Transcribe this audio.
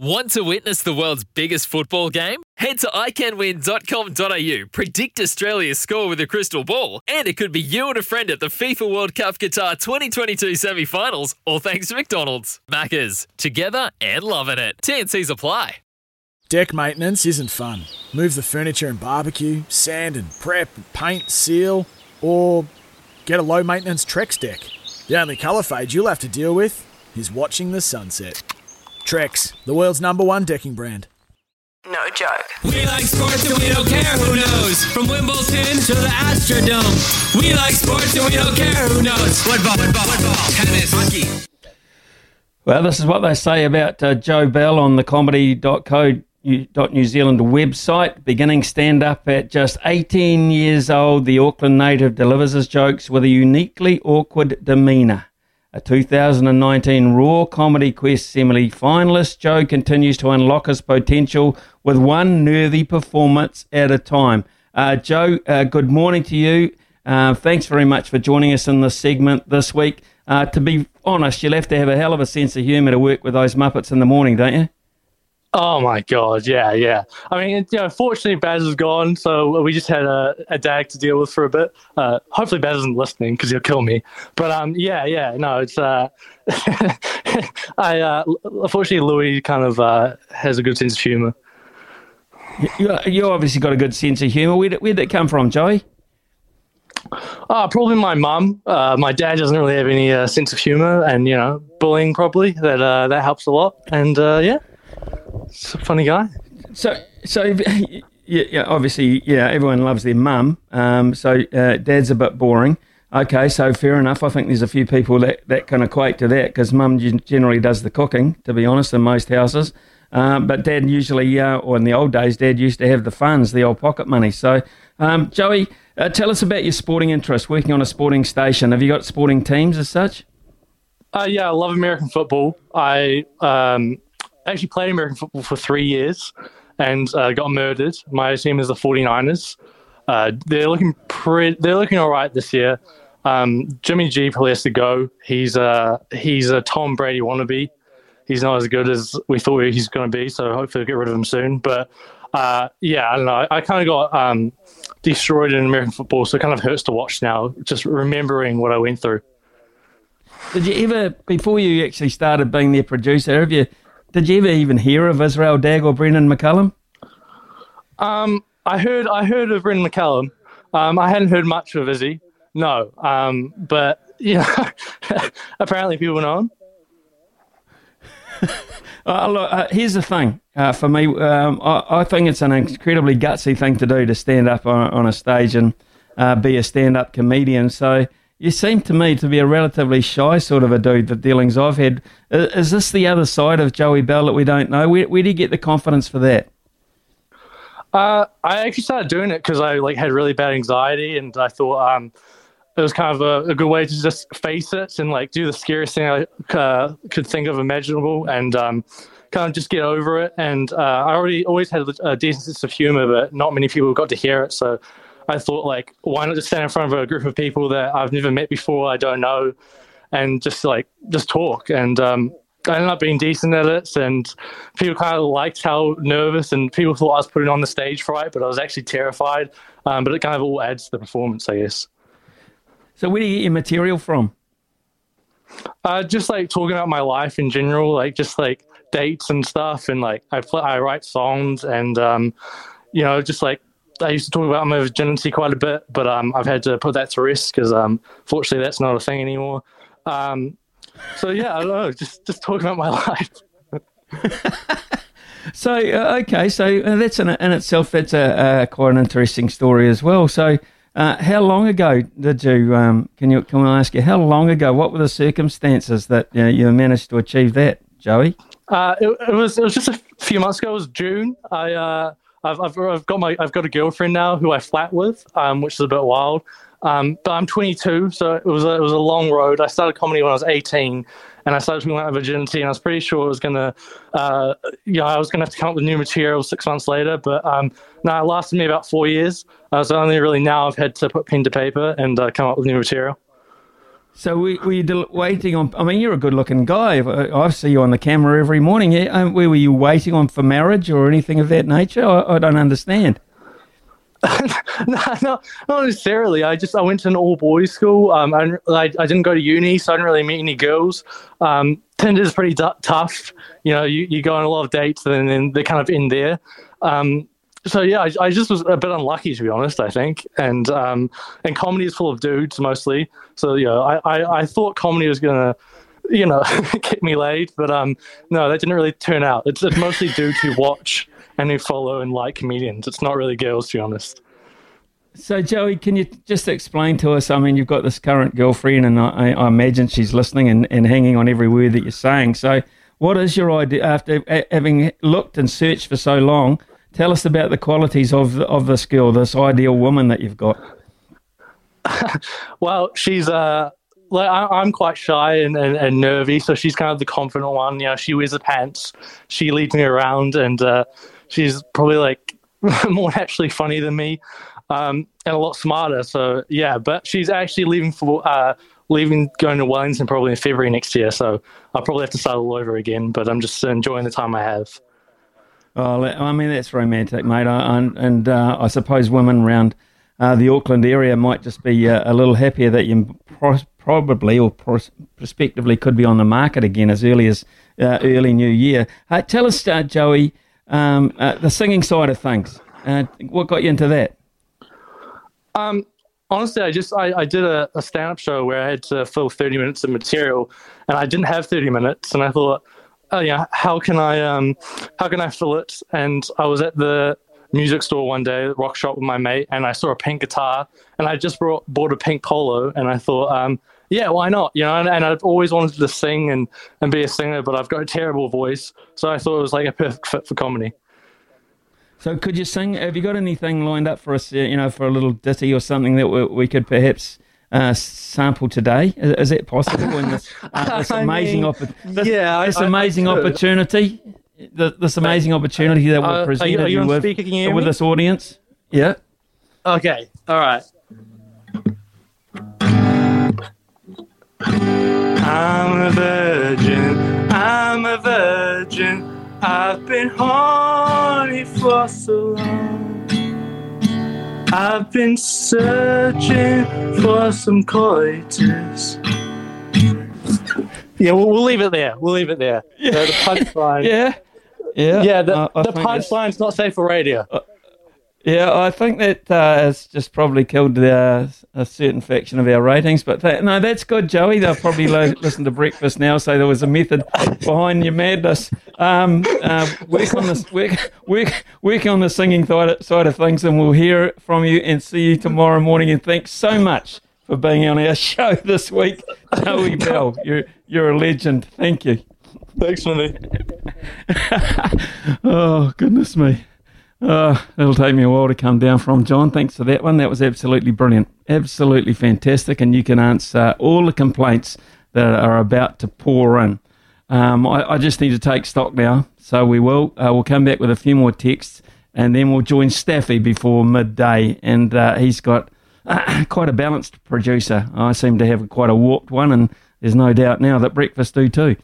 Want to witness the world's biggest football game? Head to iCanWin.com.au, predict Australia's score with a crystal ball, and it could be you and a friend at the FIFA World Cup Qatar 2022 semi finals, all thanks to McDonald's. Maccas, together and loving it. TNC's apply. Deck maintenance isn't fun. Move the furniture and barbecue, sand and prep, paint, seal, or get a low maintenance Trex deck. The only colour fade you'll have to deal with is watching the sunset. Trex, the world's number one decking brand. No joke. We like sports and we don't care who knows. From Wimbledon to the Astrodome. We like sports and we don't care who knows. Football, football, football, tennis, hockey. Well, this is what they say about uh, Joe Bell on the comedy.co.new Zealand website. Beginning stand up at just 18 years old, the Auckland native delivers his jokes with a uniquely awkward demeanour. A 2019 Raw Comedy Quest semi finalist, Joe continues to unlock his potential with one nervy performance at a time. Uh, Joe, uh, good morning to you. Uh, thanks very much for joining us in this segment this week. Uh, to be honest, you'll have to have a hell of a sense of humour to work with those Muppets in the morning, don't you? Oh my god, yeah, yeah. I mean, you know, fortunately Baz is gone, so we just had a, a dag to deal with for a bit. Uh, hopefully Baz isn't listening because he'll kill me. But um, yeah, yeah, no, it's uh, I uh, unfortunately Louis kind of uh, has a good sense of humour. You, you obviously got a good sense of humour. Where did, where did it come from, Joey? Uh, probably my mum. Uh, my dad doesn't really have any uh, sense of humour, and you know, bullying probably that uh, that helps a lot. And uh, yeah, it's a funny guy. So, so yeah, yeah, obviously, yeah, everyone loves their mum. Um, so, uh, dad's a bit boring. Okay, so fair enough. I think there's a few people that, that can equate to that because mum generally does the cooking, to be honest, in most houses. Um, but dad usually, uh, or in the old days, dad used to have the funds, the old pocket money. So, um, Joey, uh, tell us about your sporting interest, working on a sporting station. Have you got sporting teams as such? Uh, yeah, I love American football. I um, actually played American football for three years and uh, got murdered. My team is the 49ers. Uh, they're looking pretty, they're looking all right this year. Um, Jimmy G probably has to go. He's a he's a Tom Brady wannabe. He's not as good as we thought he's going to be. So hopefully we'll get rid of him soon. But uh, yeah, I don't know. I, I kind of got um, destroyed in American football, so it kind of hurts to watch now. Just remembering what I went through. Did you ever, before you actually started being their producer, have you? Did you ever even hear of Israel Dagg or Brendon McCullum? Um, I heard I heard of Brendon McCullum. Um, I hadn't heard much of Izzy. No, um, but you know, apparently people know him. Uh, look, uh, here's the thing uh, for me. Um, I, I, think it's an incredibly gutsy thing to do to stand up on, on a stage and uh, be a stand-up comedian. So you seem to me to be a relatively shy sort of a dude. The dealings I've had. Is, is this the other side of Joey Bell that we don't know? Where, where do you get the confidence for that? Uh, I actually started doing it because I like had really bad anxiety, and I thought um, it was kind of a, a, good way to just face it and like do the scariest thing I uh, could think of imaginable, and um, kind of just get over it. And uh, I already always had a decent sense of humor, but not many people got to hear it. So I thought, like, why not just stand in front of a group of people that I've never met before, I don't know, and just like just talk. And um, I ended up being decent at it, and people kind of liked how nervous and people thought I was putting on the stage fright, but I was actually terrified. Um, but it kind of all adds to the performance, I guess. So, where do you get your material from? Uh, just like talking about my life in general, like just like dates and stuff, and like I play, I write songs, and um, you know, just like I used to talk about my virginity quite a bit, but um, I've had to put that to rest because um, fortunately that's not a thing anymore. Um, so yeah, I don't know, just just talking about my life. so uh, okay, so uh, that's in, in itself that's a, a, quite an interesting story as well. So. Uh, how long ago did you? Um, can you? Can I ask you how long ago? What were the circumstances that you managed to achieve that, Joey? Uh, it, it, was it was just a few months ago It was June. I uh, I've, I've, I've got my I've got a girlfriend now who I flat with, um, which is a bit wild. Um, but I'm 22, so it was a, it was a long road. I started comedy when I was 18, and I started talking about virginity, and I was pretty sure it was gonna, uh, you know, I was gonna have to come up with new material six months later. But um, no, it lasted me about four years. Uh, so only really now I've had to put pen to paper and uh, come up with new material. So we we del- waiting on. I mean, you're a good-looking guy. I, I see you on the camera every morning. Yeah, um, where were you waiting on for marriage or anything of that nature? I, I don't understand. no, not, necessarily. I just I went to an all boys school. Um, I, I, I didn't go to uni, so I didn't really meet any girls. Um, Tinder is pretty d- tough. You know, you, you go on a lot of dates, and then they're kind of in there. Um, so yeah, I, I, just was a bit unlucky to be honest. I think, and um, and comedy is full of dudes mostly. So yeah, I, I, I thought comedy was gonna, you know, get me laid, but um, no, that didn't really turn out. It's, it's mostly dudes who watch and who follow and like comedians. It's not really girls, to be honest. So, Joey, can you just explain to us? I mean, you've got this current girlfriend, and I, I imagine she's listening and, and hanging on every word that you're saying. So, what is your idea after having looked and searched for so long? Tell us about the qualities of of this girl, this ideal woman that you've got. well, she's uh, like I, am quite shy and, and, and, nervy, so she's kind of the confident one. You know, she wears the pants, she leads me around, and uh, she's probably like more naturally funny than me, um, and a lot smarter. So yeah, but she's actually leaving for uh, leaving going to Wellington probably in February next year. So I'll probably have to start all over again. But I'm just enjoying the time I have. Oh, I mean that's romantic, mate. I, and uh, I suppose women around uh, the Auckland area might just be uh, a little happier that you pro- probably or pros- prospectively could be on the market again as early as uh, early New Year. Uh, tell us, uh, Joey, um, the singing side of things. what got you into that? Um, honestly, I just I, I did a, a stand-up show where I had to fill 30 minutes of material, and I didn't have 30 minutes, and I thought oh yeah, how can I um, how can I fill it? And I was at the music store one day, rock shop with my mate, and I saw a pink guitar, and I just brought, bought a pink polo, and I thought, um, yeah, why not? You know, and, and, I've always wanted to sing and, and be a singer, but I've got a terrible voice, so I thought it was like a perfect fit for comedy. So, could you sing? Have you got anything lined up for us? You know, for a little ditty or something that we, we could perhaps uh, sample today? Is, is it possible in this, uh, this amazing mean, opportunity? Yeah, this I, amazing I opportunity, the, this amazing opportunity that we're uh, presenting you, you with, you with this audience. Yeah. Okay. All right. I'm a virgin. I'm a virgin. I've been horny for so long. I've been searching for some coitus. Yeah, we'll, we'll leave it there. We'll leave it there. Yeah. the punchline. yeah. Yeah. Yeah, the, uh, the punchline's not safe for radio. Uh, yeah, I think that uh, has just probably killed uh, a certain faction of our ratings. But that, no, that's good, Joey. They'll probably lo- listen to breakfast now, so there was a method behind your madness. Um, uh, work on this, work, work, work on the singing side of things, and we'll hear from you and see you tomorrow morning. And thanks so much for being on our show this week, Joey Bell. You're you're a legend. Thank you. Thanks, Minnie. oh goodness me. Uh, it'll take me a while to come down from John. Thanks for that one. That was absolutely brilliant. Absolutely fantastic. And you can answer all the complaints that are about to pour in. Um, I, I, just need to take stock now. So we will. Uh, we'll come back with a few more texts and then we'll join Staffy before midday. And uh, he's got uh, quite a balanced producer. I seem to have quite a warped one, and there's no doubt now that breakfast do too.